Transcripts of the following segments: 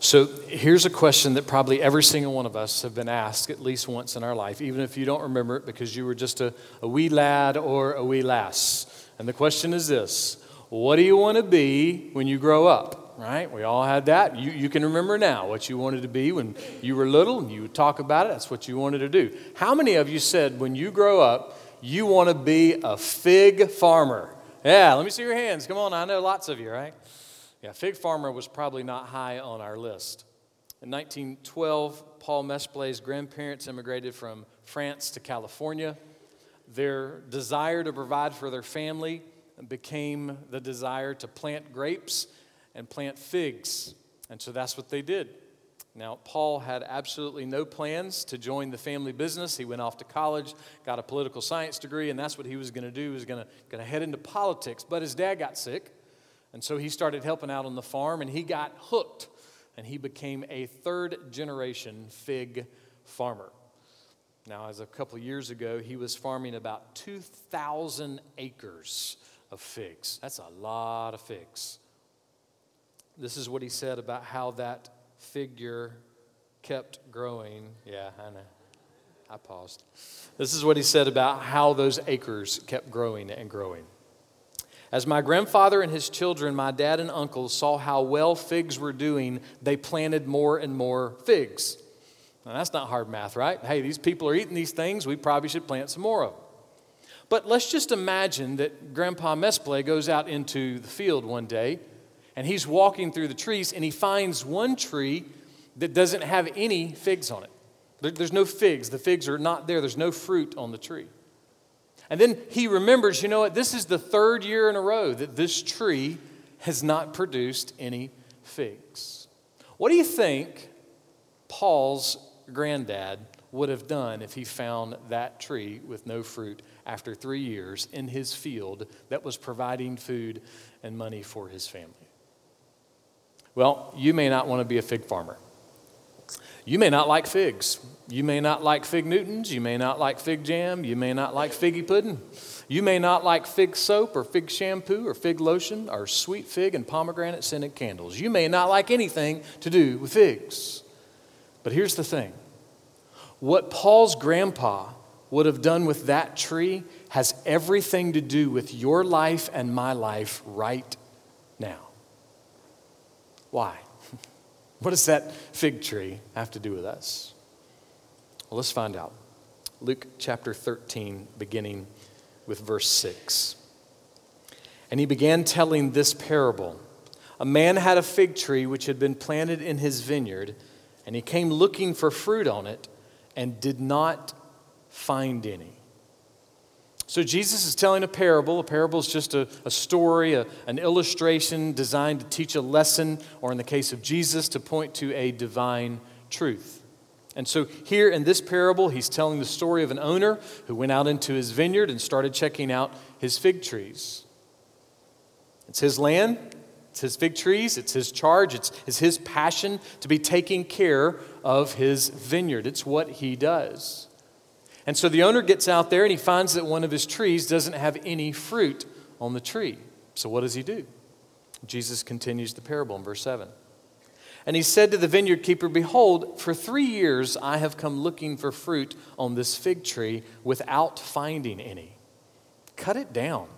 So here's a question that probably every single one of us have been asked at least once in our life, even if you don't remember it because you were just a, a wee lad or a wee lass. And the question is this What do you want to be when you grow up? Right? We all had that. You, you can remember now what you wanted to be when you were little and you would talk about it. That's what you wanted to do. How many of you said when you grow up, you want to be a fig farmer? Yeah, let me see your hands. Come on, I know lots of you, right? Yeah, fig farmer was probably not high on our list. In 1912, Paul Mesplay's grandparents immigrated from France to California. Their desire to provide for their family became the desire to plant grapes and plant figs. And so that's what they did. Now, Paul had absolutely no plans to join the family business. He went off to college, got a political science degree, and that's what he was going to do. He was going to head into politics. But his dad got sick, and so he started helping out on the farm and he got hooked and he became a third generation fig farmer. Now, as a couple years ago, he was farming about 2,000 acres of figs. That's a lot of figs. This is what he said about how that figure kept growing. Yeah, I know. I paused. This is what he said about how those acres kept growing and growing. As my grandfather and his children, my dad and uncles, saw how well figs were doing, they planted more and more figs. Now, that's not hard math, right? Hey, these people are eating these things, we probably should plant some more of them. But let's just imagine that Grandpa Mesplay goes out into the field one day and he's walking through the trees and he finds one tree that doesn't have any figs on it. There's no figs. The figs are not there, there's no fruit on the tree. And then he remembers, you know what, this is the third year in a row that this tree has not produced any figs. What do you think Paul's granddad would have done if he found that tree with no fruit after three years in his field that was providing food and money for his family? Well, you may not want to be a fig farmer. You may not like figs. You may not like fig Newtons. You may not like fig jam. You may not like figgy pudding. You may not like fig soap or fig shampoo or fig lotion or sweet fig and pomegranate scented candles. You may not like anything to do with figs. But here's the thing what Paul's grandpa would have done with that tree has everything to do with your life and my life right now. Why? What does that fig tree have to do with us? Well, let's find out. Luke chapter 13, beginning with verse 6. And he began telling this parable A man had a fig tree which had been planted in his vineyard, and he came looking for fruit on it and did not find any. So, Jesus is telling a parable. A parable is just a, a story, a, an illustration designed to teach a lesson, or in the case of Jesus, to point to a divine truth. And so, here in this parable, he's telling the story of an owner who went out into his vineyard and started checking out his fig trees. It's his land, it's his fig trees, it's his charge, it's, it's his passion to be taking care of his vineyard. It's what he does. And so the owner gets out there and he finds that one of his trees doesn't have any fruit on the tree. So what does he do? Jesus continues the parable in verse 7. And he said to the vineyard keeper, Behold, for three years I have come looking for fruit on this fig tree without finding any. Cut it down.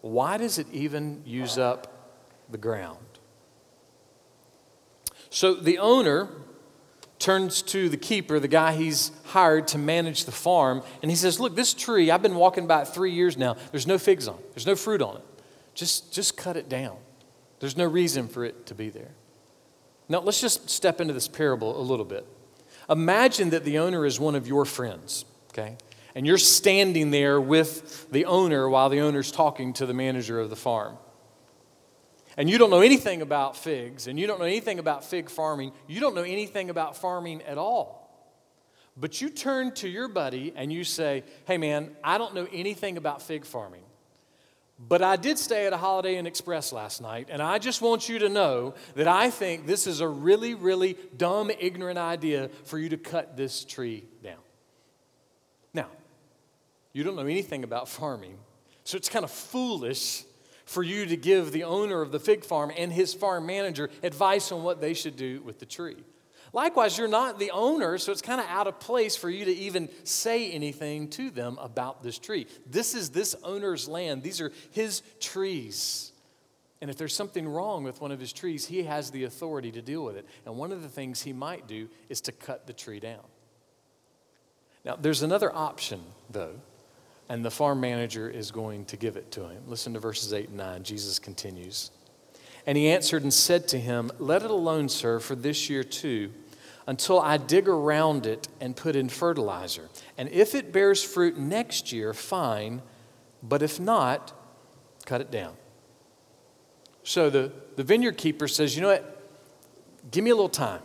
Why does it even use up the ground? So the owner turns to the keeper, the guy he's hired to manage the farm, and he says, Look, this tree, I've been walking by it three years now. There's no figs on it, there's no fruit on it. Just, just cut it down. There's no reason for it to be there. Now, let's just step into this parable a little bit. Imagine that the owner is one of your friends, okay? And you're standing there with the owner while the owner's talking to the manager of the farm and you don't know anything about figs, and you don't know anything about fig farming, you don't know anything about farming at all. But you turn to your buddy and you say, Hey man, I don't know anything about fig farming, but I did stay at a Holiday Inn Express last night, and I just want you to know that I think this is a really, really dumb, ignorant idea for you to cut this tree down. Now, you don't know anything about farming, so it's kind of foolish for you to give the owner of the fig farm and his farm manager advice on what they should do with the tree. Likewise, you're not the owner, so it's kind of out of place for you to even say anything to them about this tree. This is this owner's land, these are his trees. And if there's something wrong with one of his trees, he has the authority to deal with it. And one of the things he might do is to cut the tree down. Now, there's another option, though and the farm manager is going to give it to him. Listen to verses 8 and 9. Jesus continues. And he answered and said to him, Let it alone, sir, for this year too, until I dig around it and put in fertilizer. And if it bears fruit next year, fine, but if not, cut it down. So the, the vineyard keeper says, You know what? Give me a little time.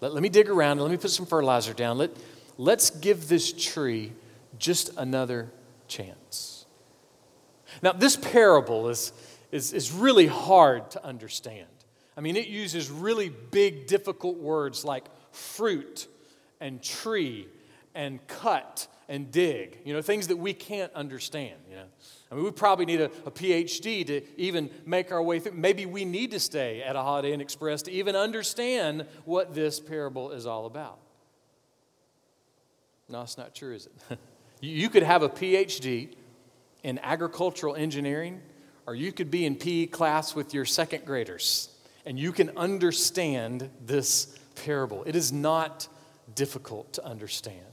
Let, let me dig around and let me put some fertilizer down. Let, let's give this tree just another chance. Now, this parable is, is, is really hard to understand. I mean, it uses really big, difficult words like fruit and tree and cut and dig, you know, things that we can't understand, you know. I mean, we probably need a, a, PhD to even make our way through. Maybe we need to stay at a Holiday Inn Express to even understand what this parable is all about. No, it's not true, is it? You could have a PhD in agricultural engineering, or you could be in PE class with your second graders, and you can understand this parable. It is not difficult to understand.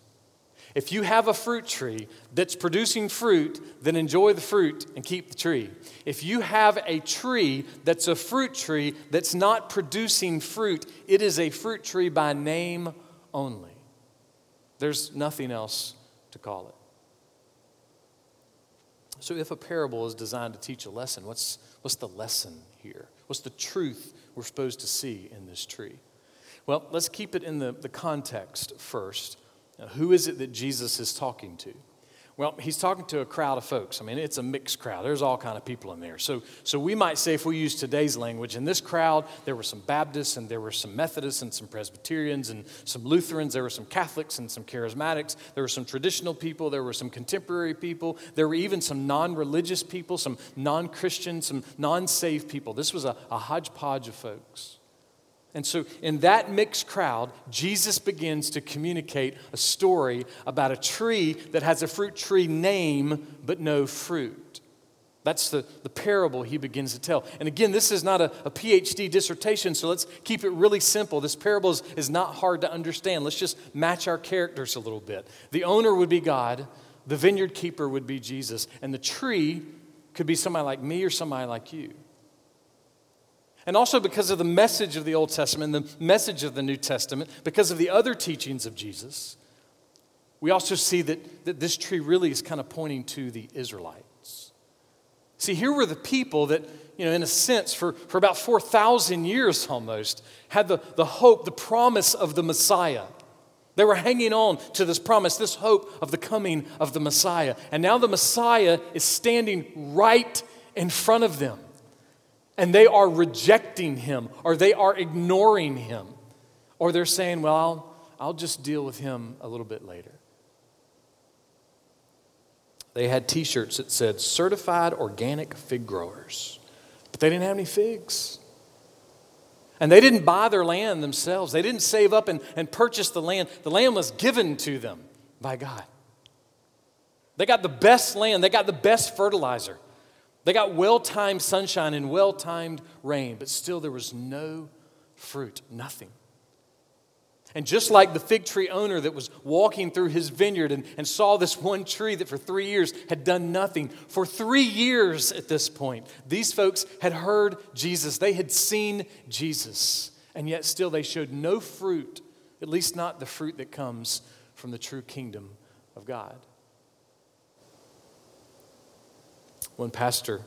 If you have a fruit tree that's producing fruit, then enjoy the fruit and keep the tree. If you have a tree that's a fruit tree that's not producing fruit, it is a fruit tree by name only. There's nothing else to call it. So, if a parable is designed to teach a lesson, what's, what's the lesson here? What's the truth we're supposed to see in this tree? Well, let's keep it in the, the context first. Now, who is it that Jesus is talking to? Well, he's talking to a crowd of folks. I mean, it's a mixed crowd. There's all kind of people in there. So, so we might say, if we use today's language, in this crowd, there were some Baptists and there were some Methodists and some Presbyterians and some Lutherans. There were some Catholics and some Charismatics. There were some traditional people. There were some contemporary people. There were even some non-religious people, some non-Christian, some non-saved people. This was a, a hodgepodge of folks. And so, in that mixed crowd, Jesus begins to communicate a story about a tree that has a fruit tree name but no fruit. That's the, the parable he begins to tell. And again, this is not a, a PhD dissertation, so let's keep it really simple. This parable is, is not hard to understand. Let's just match our characters a little bit. The owner would be God, the vineyard keeper would be Jesus, and the tree could be somebody like me or somebody like you. And also because of the message of the Old Testament, the message of the New Testament, because of the other teachings of Jesus, we also see that, that this tree really is kind of pointing to the Israelites. See, here were the people that, you know, in a sense, for, for about 4,000 years almost, had the, the hope, the promise of the Messiah. They were hanging on to this promise, this hope of the coming of the Messiah. And now the Messiah is standing right in front of them and they are rejecting him or they are ignoring him or they're saying, well, I'll, I'll just deal with him a little bit later. They had t shirts that said certified organic fig growers, but they didn't have any figs. And they didn't buy their land themselves. They didn't save up and, and purchase the land. The land was given to them by God. They got the best land, they got the best fertilizer. They got well timed sunshine and well timed rain, but still there was no fruit, nothing. And just like the fig tree owner that was walking through his vineyard and, and saw this one tree that for three years had done nothing, for three years at this point, these folks had heard Jesus. They had seen Jesus. And yet still they showed no fruit, at least not the fruit that comes from the true kingdom of God. When Pastor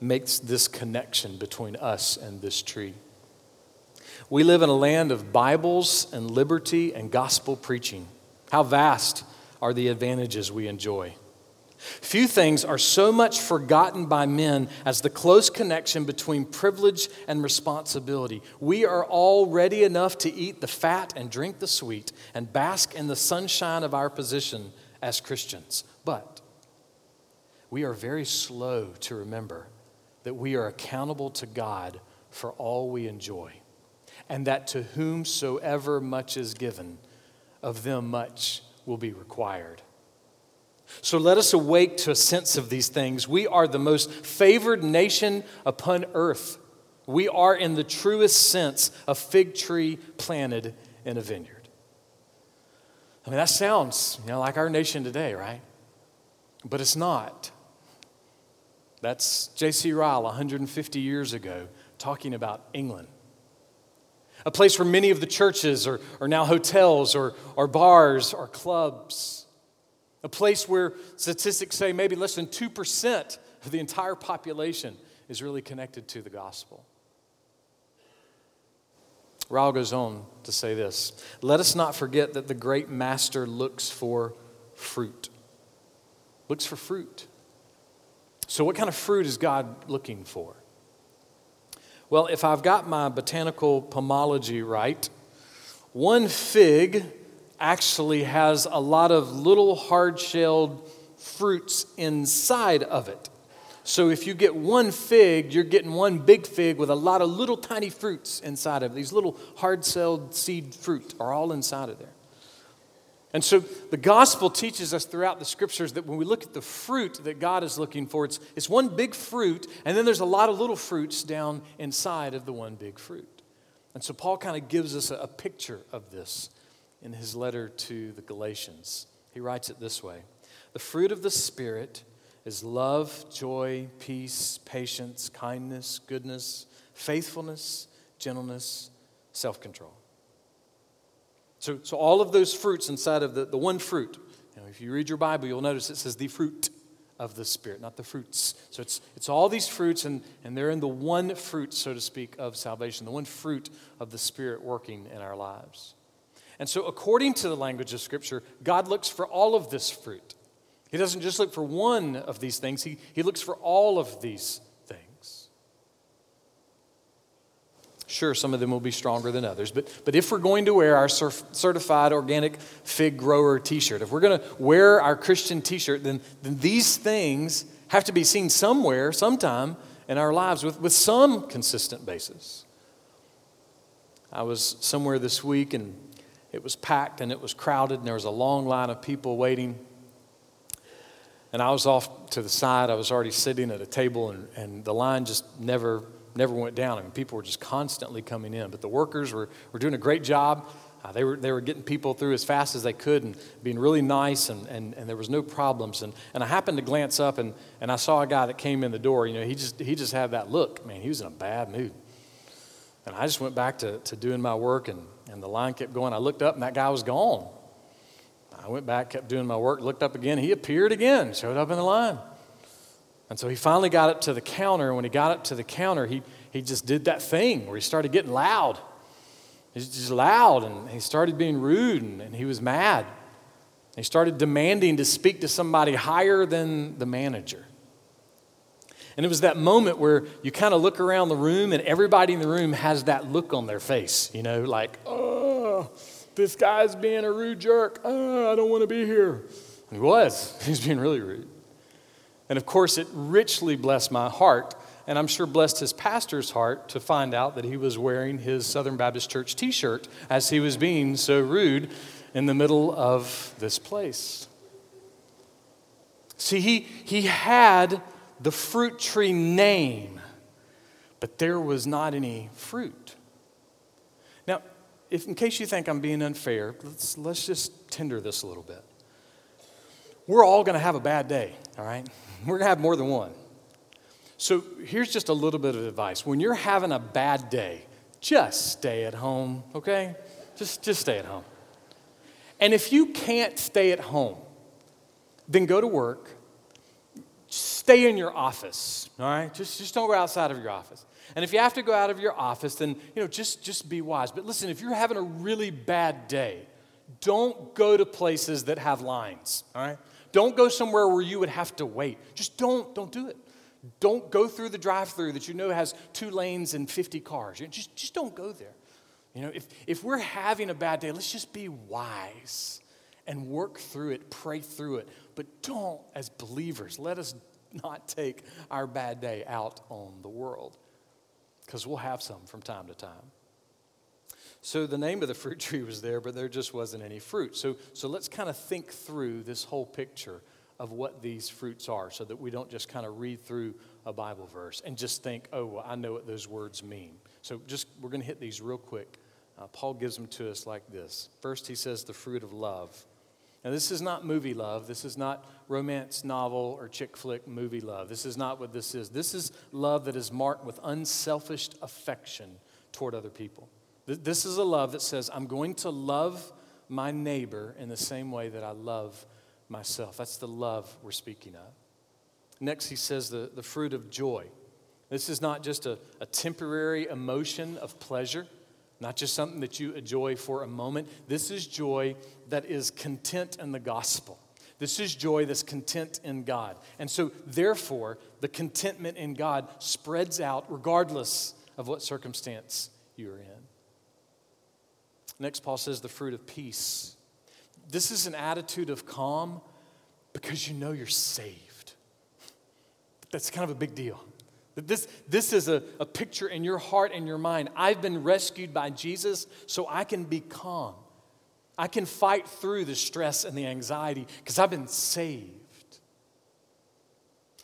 makes this connection between us and this tree. We live in a land of Bibles and liberty and gospel preaching. How vast are the advantages we enjoy. Few things are so much forgotten by men as the close connection between privilege and responsibility. We are all ready enough to eat the fat and drink the sweet and bask in the sunshine of our position as Christians. But we are very slow to remember that we are accountable to God for all we enjoy, and that to whomsoever much is given, of them much will be required. So let us awake to a sense of these things. We are the most favored nation upon earth. We are, in the truest sense, a fig tree planted in a vineyard. I mean, that sounds you know, like our nation today, right? But it's not. That's J.C. Ryle 150 years ago talking about England. A place where many of the churches are, are now hotels or, or bars or clubs. A place where statistics say maybe less than 2% of the entire population is really connected to the gospel. Ryle goes on to say this Let us not forget that the great master looks for fruit. Looks for fruit. So, what kind of fruit is God looking for? Well, if I've got my botanical pomology right, one fig actually has a lot of little hard shelled fruits inside of it. So if you get one fig, you're getting one big fig with a lot of little tiny fruits inside of it. These little hard shelled seed fruit are all inside of there. And so the gospel teaches us throughout the scriptures that when we look at the fruit that God is looking for, it's, it's one big fruit, and then there's a lot of little fruits down inside of the one big fruit. And so Paul kind of gives us a, a picture of this in his letter to the Galatians. He writes it this way The fruit of the Spirit is love, joy, peace, patience, kindness, goodness, faithfulness, gentleness, self control. So, so, all of those fruits inside of the, the one fruit, you know, if you read your Bible, you'll notice it says the fruit of the Spirit, not the fruits. So it's, it's all these fruits, and, and they're in the one fruit, so to speak, of salvation, the one fruit of the Spirit working in our lives. And so, according to the language of Scripture, God looks for all of this fruit. He doesn't just look for one of these things, he, he looks for all of these things. Sure, some of them will be stronger than others, but, but if we're going to wear our certified organic fig grower t shirt, if we're going to wear our Christian t shirt, then, then these things have to be seen somewhere, sometime in our lives with, with some consistent basis. I was somewhere this week and it was packed and it was crowded, and there was a long line of people waiting and I was off to the side. I was already sitting at a table, and, and the line just never, never went down. I mean, people were just constantly coming in. But the workers were, were doing a great job. Uh, they, were, they were getting people through as fast as they could and being really nice, and, and, and there was no problems. And, and I happened to glance up, and, and I saw a guy that came in the door. You know, he just, he just had that look. Man, he was in a bad mood. And I just went back to, to doing my work, and, and the line kept going. I looked up, and that guy was gone. I went back, kept doing my work, looked up again. He appeared again, showed up in the line. And so he finally got up to the counter. And when he got up to the counter, he, he just did that thing where he started getting loud. He's just loud and he started being rude and, and he was mad. He started demanding to speak to somebody higher than the manager. And it was that moment where you kind of look around the room and everybody in the room has that look on their face, you know, like, oh this guy's being a rude jerk. Oh, I don't want to be here. And he was. He's being really rude. And of course, it richly blessed my heart, and I'm sure blessed his pastor's heart to find out that he was wearing his Southern Baptist Church t shirt as he was being so rude in the middle of this place. See, he, he had the fruit tree name, but there was not any fruit Now, if, in case you think I'm being unfair, let's, let's just tender this a little bit. We're all going to have a bad day, all right? We're going to have more than one. So here's just a little bit of advice. When you're having a bad day, just stay at home, okay? Just, just stay at home. And if you can't stay at home, then go to work, stay in your office, all right? Just, just don't go outside of your office. And if you have to go out of your office, then, you know, just, just be wise. But listen, if you're having a really bad day, don't go to places that have lines, all right? Don't go somewhere where you would have to wait. Just don't, don't do it. Don't go through the drive through that you know has two lanes and 50 cars. Just, just don't go there. You know, if, if we're having a bad day, let's just be wise and work through it, pray through it. But don't, as believers, let us not take our bad day out on the world because we'll have some from time to time. So the name of the fruit tree was there, but there just wasn't any fruit. So, so let's kind of think through this whole picture of what these fruits are so that we don't just kind of read through a Bible verse and just think, oh, well, I know what those words mean. So just we're going to hit these real quick. Uh, Paul gives them to us like this. First, he says the fruit of love. Now, this is not movie love. This is not romance novel or chick flick movie love. This is not what this is. This is love that is marked with unselfish affection toward other people. This is a love that says, I'm going to love my neighbor in the same way that I love myself. That's the love we're speaking of. Next, he says the, the fruit of joy. This is not just a, a temporary emotion of pleasure, not just something that you enjoy for a moment. This is joy that is content in the gospel. This is joy that's content in God. And so, therefore, the contentment in God spreads out regardless of what circumstance you're in. Next, Paul says the fruit of peace. This is an attitude of calm because you know you're saved. That's kind of a big deal. This, this is a, a picture in your heart and your mind. I've been rescued by Jesus, so I can be calm. I can fight through the stress and the anxiety because I've been saved.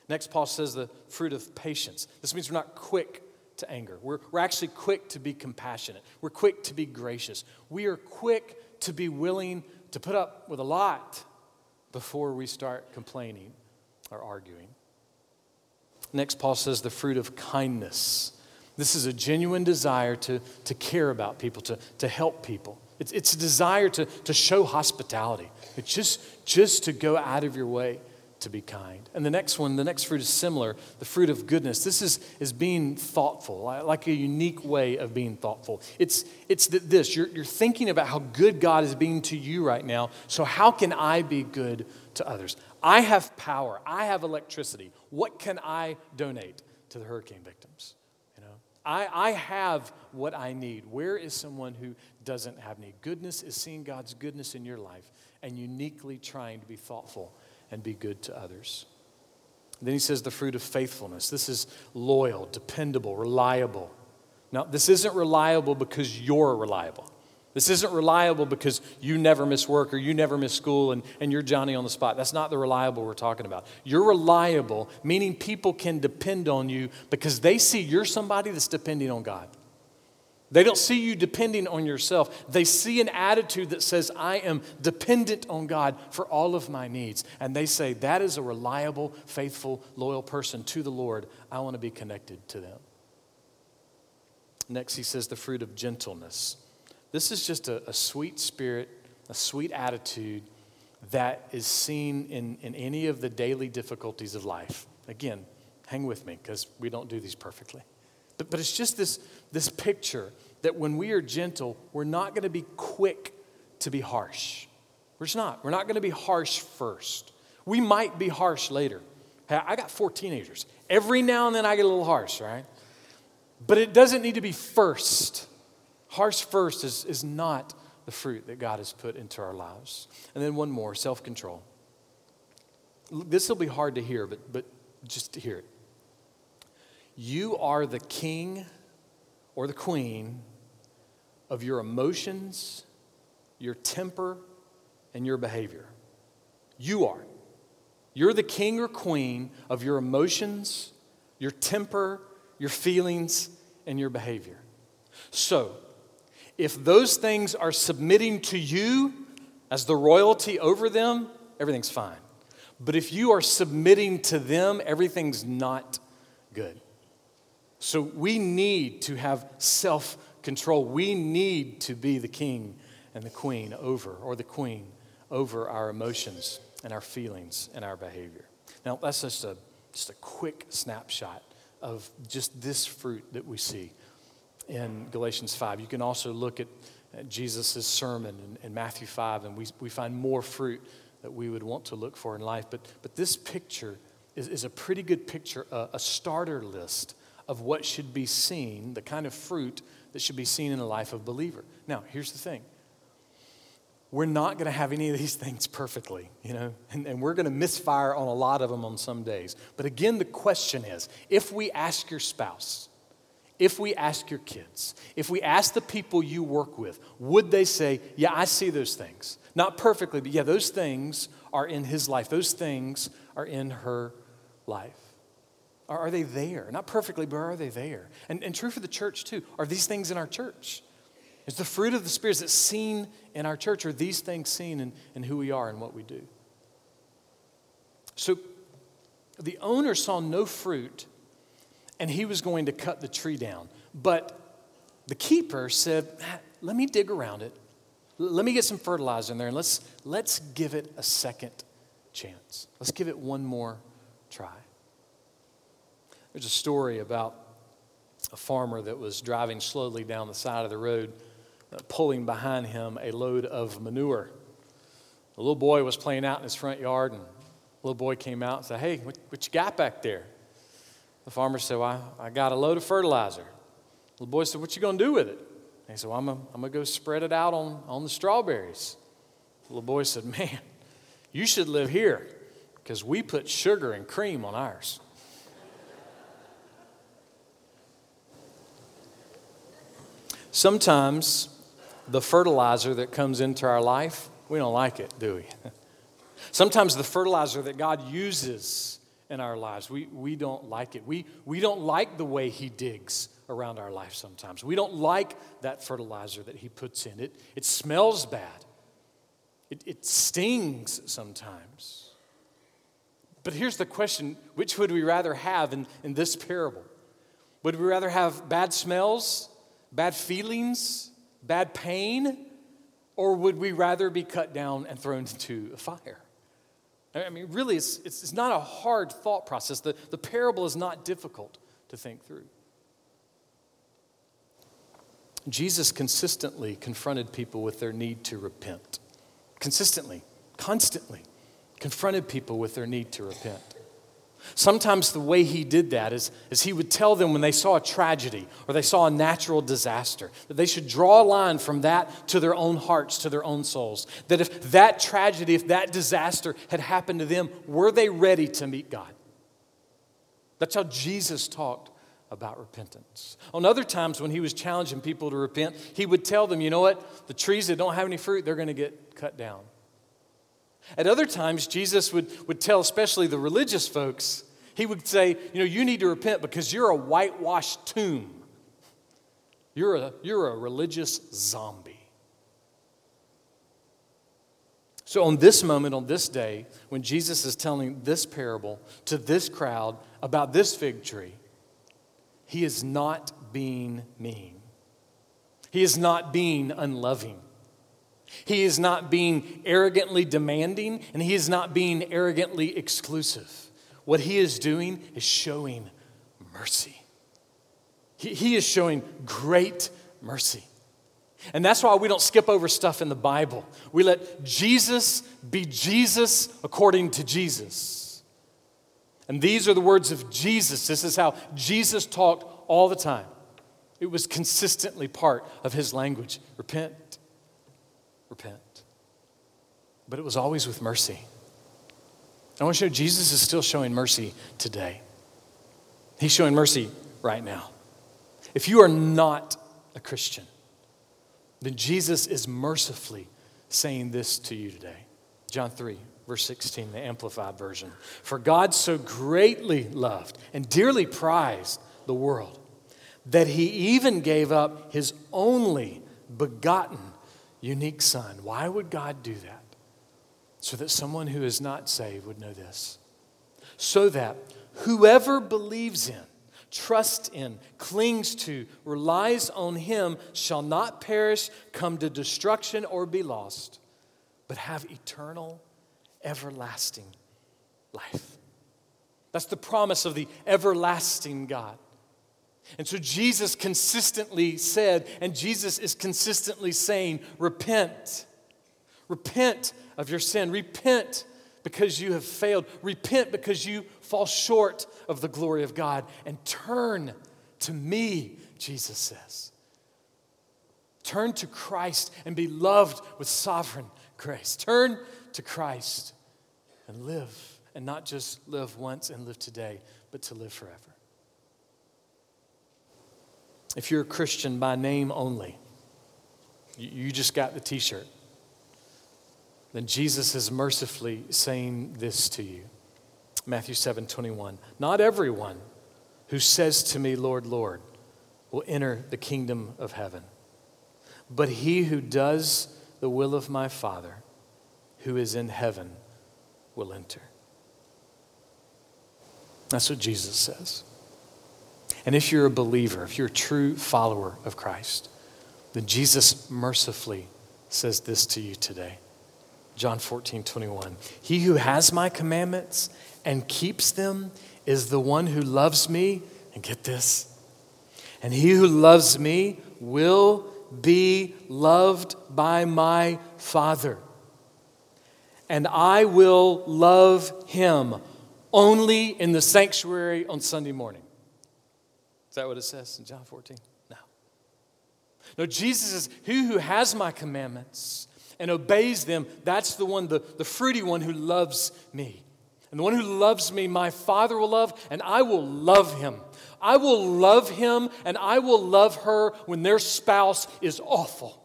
Next, Paul says the fruit of patience. This means we're not quick to anger. We're, we're actually quick to be compassionate. We're quick to be gracious. We are quick to be willing to put up with a lot before we start complaining or arguing. Next, Paul says the fruit of kindness. This is a genuine desire to, to care about people, to, to help people. It's, it's a desire to, to show hospitality. It's just, just to go out of your way to be kind. And the next one, the next fruit is similar the fruit of goodness. This is, is being thoughtful, like a unique way of being thoughtful. It's, it's this you're, you're thinking about how good God is being to you right now, so how can I be good to others? I have power, I have electricity. What can I donate to the hurricane victims? You know, I, I have what I need. Where is someone who doesn't have need? Goodness is seeing God's goodness in your life and uniquely trying to be thoughtful and be good to others. Then he says the fruit of faithfulness. This is loyal, dependable, reliable. Now, this isn't reliable because you're reliable. This isn't reliable because you never miss work or you never miss school and, and you're Johnny on the spot. That's not the reliable we're talking about. You're reliable, meaning people can depend on you because they see you're somebody that's depending on God. They don't see you depending on yourself. They see an attitude that says, I am dependent on God for all of my needs. And they say, that is a reliable, faithful, loyal person to the Lord. I want to be connected to them. Next, he says, the fruit of gentleness. This is just a, a sweet spirit, a sweet attitude that is seen in, in any of the daily difficulties of life. Again, hang with me because we don't do these perfectly. But, but it's just this, this picture that when we are gentle, we're not going to be quick to be harsh. We're just not. We're not going to be harsh first. We might be harsh later. Hey, I got four teenagers. Every now and then I get a little harsh, right? But it doesn't need to be first. Harsh first is, is not the fruit that God has put into our lives. And then one more self control. This will be hard to hear, but, but just to hear it. You are the king or the queen of your emotions, your temper, and your behavior. You are. You're the king or queen of your emotions, your temper, your feelings, and your behavior. So, if those things are submitting to you as the royalty over them, everything's fine. But if you are submitting to them, everything's not good. So we need to have self control. We need to be the king and the queen over, or the queen over our emotions and our feelings and our behavior. Now, that's just a, just a quick snapshot of just this fruit that we see in Galatians 5. You can also look at, at Jesus' sermon in, in, Matthew 5, and we, we find more fruit that we would want to look for in life. But, but this picture is, is a pretty good picture, a, a starter list of what should be seen, the kind of fruit that should be seen in the life of a believer. Now, here's the thing we're not going to have any of these things perfectly, you know, and, and we're going to misfire on a lot of them on some days. But again, the question is if we ask your spouse, if we ask your kids, if we ask the people you work with, would they say, Yeah, I see those things? Not perfectly, but yeah, those things are in his life. Those things are in her life. Are, are they there? Not perfectly, but are they there? And, and true for the church too. Are these things in our church? Is the fruit of the Spirit that's seen in our church? Are these things seen in, in who we are and what we do? So the owner saw no fruit and he was going to cut the tree down. But the keeper said, ah, Let me dig around it. Let me get some fertilizer in there and let's, let's give it a second chance. Let's give it one more try. There's a story about a farmer that was driving slowly down the side of the road uh, pulling behind him a load of manure. The little boy was playing out in his front yard, and the little boy came out and said, Hey, what, what you got back there? The farmer said, Well, I, I got a load of fertilizer. The little boy said, What you to do with it? And he said, Well, I'm going to go spread it out on, on the strawberries. The little boy said, Man, you should live here because we put sugar and cream on ours. Sometimes the fertilizer that comes into our life, we don't like it, do we? Sometimes the fertilizer that God uses in our lives, we, we don't like it. We, we don't like the way He digs around our life sometimes. We don't like that fertilizer that He puts in. It, it smells bad, it, it stings sometimes. But here's the question which would we rather have in, in this parable? Would we rather have bad smells, bad feelings, bad pain, or would we rather be cut down and thrown into a fire? I mean, really, it's, it's not a hard thought process. The, the parable is not difficult to think through. Jesus consistently confronted people with their need to repent. Consistently, constantly confronted people with their need to repent. Sometimes the way he did that is, is he would tell them when they saw a tragedy or they saw a natural disaster that they should draw a line from that to their own hearts, to their own souls. That if that tragedy, if that disaster had happened to them, were they ready to meet God? That's how Jesus talked about repentance. On other times when he was challenging people to repent, he would tell them, you know what? The trees that don't have any fruit, they're going to get cut down. At other times, Jesus would, would tell, especially the religious folks, he would say, You know, you need to repent because you're a whitewashed tomb. You're a, you're a religious zombie. So, on this moment, on this day, when Jesus is telling this parable to this crowd about this fig tree, he is not being mean. He is not being unloving. He is not being arrogantly demanding, and he is not being arrogantly exclusive. What he is doing is showing mercy. He, he is showing great mercy. And that's why we don't skip over stuff in the Bible. We let Jesus be Jesus according to Jesus. And these are the words of Jesus. This is how Jesus talked all the time. It was consistently part of his language. Repent, repent. But it was always with mercy. I want to show Jesus is still showing mercy today. He's showing mercy right now. If you are not a Christian, then Jesus is mercifully saying this to you today. John 3, verse 16, the Amplified Version. For God so greatly loved and dearly prized the world that he even gave up his only begotten unique son. Why would God do that? So that someone who is not saved would know this. So that whoever believes in, trusts in, clings to, relies on him shall not perish, come to destruction, or be lost, but have eternal, everlasting life. That's the promise of the everlasting God. And so Jesus consistently said, and Jesus is consistently saying, repent. Repent of your sin. Repent because you have failed. Repent because you fall short of the glory of God. And turn to me, Jesus says. Turn to Christ and be loved with sovereign grace. Turn to Christ and live, and not just live once and live today, but to live forever. If you're a Christian by name only, you just got the t shirt, then Jesus is mercifully saying this to you. Matthew 7 21. Not everyone who says to me, Lord, Lord, will enter the kingdom of heaven, but he who does the will of my Father who is in heaven will enter. That's what Jesus says. And if you're a believer, if you're a true follower of Christ, then Jesus mercifully says this to you today. John 14, 21. He who has my commandments and keeps them is the one who loves me. And get this. And he who loves me will be loved by my Father. And I will love him only in the sanctuary on Sunday morning. Is that what it says in John 14? No. No, Jesus is, He who has my commandments and obeys them, that's the one, the, the fruity one who loves me. And the one who loves me, my Father will love, and I will love him. I will love him, and I will love her when their spouse is awful.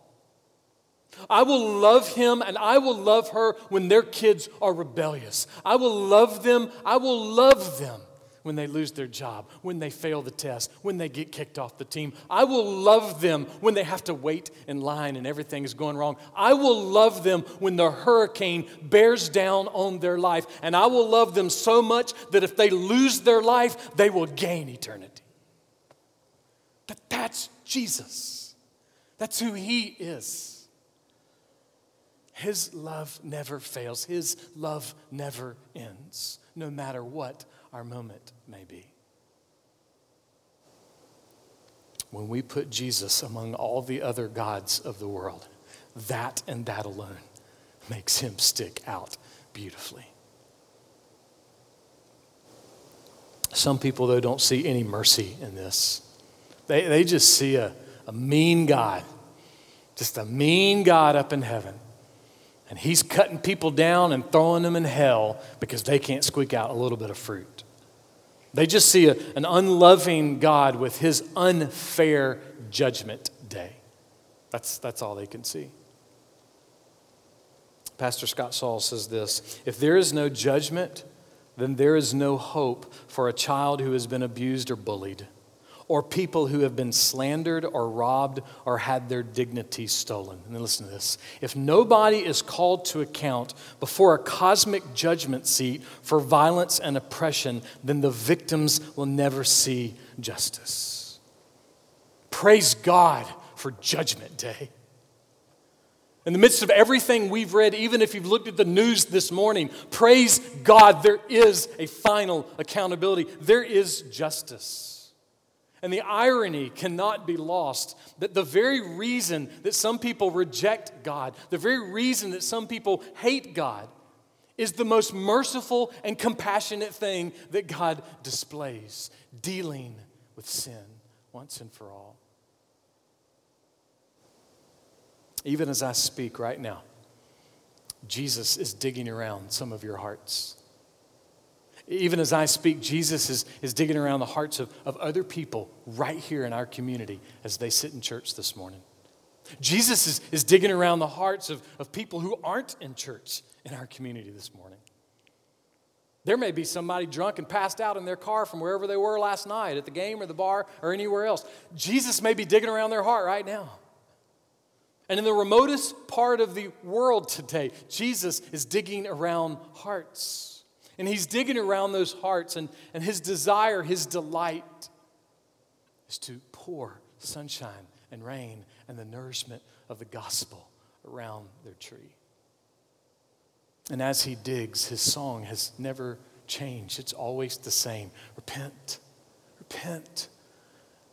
I will love him and I will love her when their kids are rebellious. I will love them. I will love them when they lose their job, when they fail the test, when they get kicked off the team. I will love them when they have to wait in line and everything is going wrong. I will love them when the hurricane bears down on their life. And I will love them so much that if they lose their life, they will gain eternity. But that's Jesus. That's who He is. His love never fails, His love never ends, no matter what our moment may be. When we put Jesus among all the other gods of the world, that and that alone makes him stick out beautifully. Some people, though, don't see any mercy in this. They, they just see a, a mean God, just a mean God up in heaven. And he's cutting people down and throwing them in hell because they can't squeak out a little bit of fruit. They just see a, an unloving God with his unfair judgment day. That's, that's all they can see. Pastor Scott Sauls says this If there is no judgment, then there is no hope for a child who has been abused or bullied or people who have been slandered or robbed or had their dignity stolen. And listen to this. If nobody is called to account before a cosmic judgment seat for violence and oppression, then the victims will never see justice. Praise God for Judgment Day. In the midst of everything we've read, even if you've looked at the news this morning, praise God, there is a final accountability. There is justice. And the irony cannot be lost that the very reason that some people reject God, the very reason that some people hate God, is the most merciful and compassionate thing that God displays dealing with sin once and for all. Even as I speak right now, Jesus is digging around some of your hearts. Even as I speak, Jesus is, is digging around the hearts of, of other people right here in our community as they sit in church this morning. Jesus is, is digging around the hearts of, of people who aren't in church in our community this morning. There may be somebody drunk and passed out in their car from wherever they were last night at the game or the bar or anywhere else. Jesus may be digging around their heart right now. And in the remotest part of the world today, Jesus is digging around hearts. And he's digging around those hearts, and, and his desire, his delight is to pour sunshine and rain and the nourishment of the gospel around their tree. And as he digs, his song has never changed. It's always the same Repent, repent,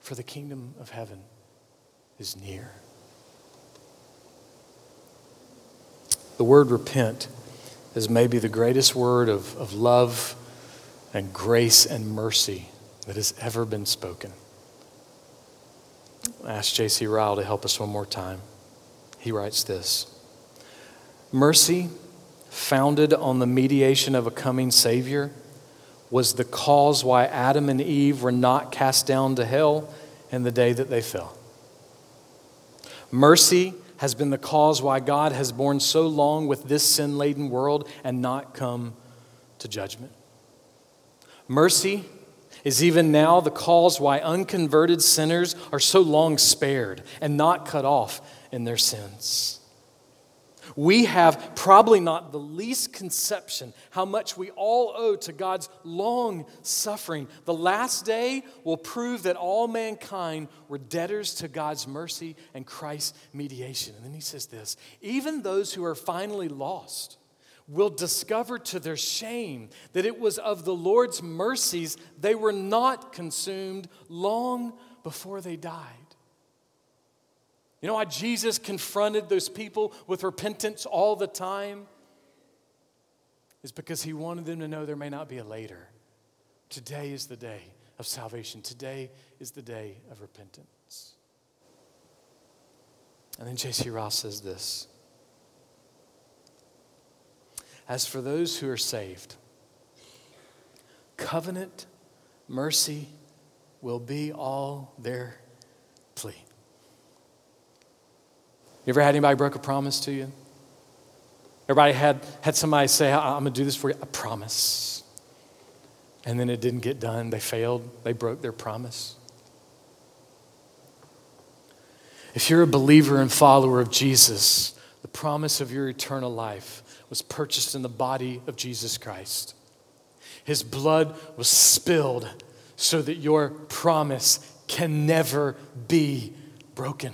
for the kingdom of heaven is near. The word repent is maybe the greatest word of, of love and grace and mercy that has ever been spoken. Ask J.C. Ryle to help us one more time. He writes this Mercy, founded on the mediation of a coming Savior, was the cause why Adam and Eve were not cast down to hell in the day that they fell. Mercy has been the cause why God has borne so long with this sin laden world and not come to judgment. Mercy is even now the cause why unconverted sinners are so long spared and not cut off in their sins. We have probably not the least conception how much we all owe to God's long suffering. The last day will prove that all mankind were debtors to God's mercy and Christ's mediation. And then he says this even those who are finally lost will discover to their shame that it was of the Lord's mercies they were not consumed long before they died. You know why Jesus confronted those people with repentance all the time? Is because he wanted them to know there may not be a later. Today is the day of salvation, today is the day of repentance. And then J.C. Ryle says this As for those who are saved, covenant mercy will be all their plea. You ever had anybody broke a promise to you? Everybody had, had somebody say, I'm going to do this for you. I promise. And then it didn't get done. They failed. They broke their promise. If you're a believer and follower of Jesus, the promise of your eternal life was purchased in the body of Jesus Christ. His blood was spilled so that your promise can never be broken.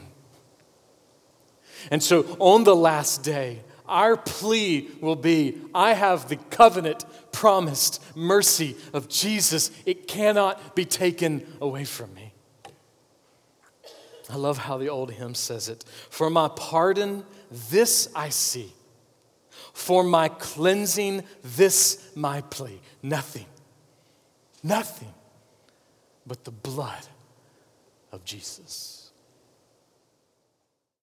And so on the last day, our plea will be I have the covenant promised mercy of Jesus. It cannot be taken away from me. I love how the old hymn says it. For my pardon, this I see. For my cleansing, this my plea. Nothing, nothing but the blood of Jesus.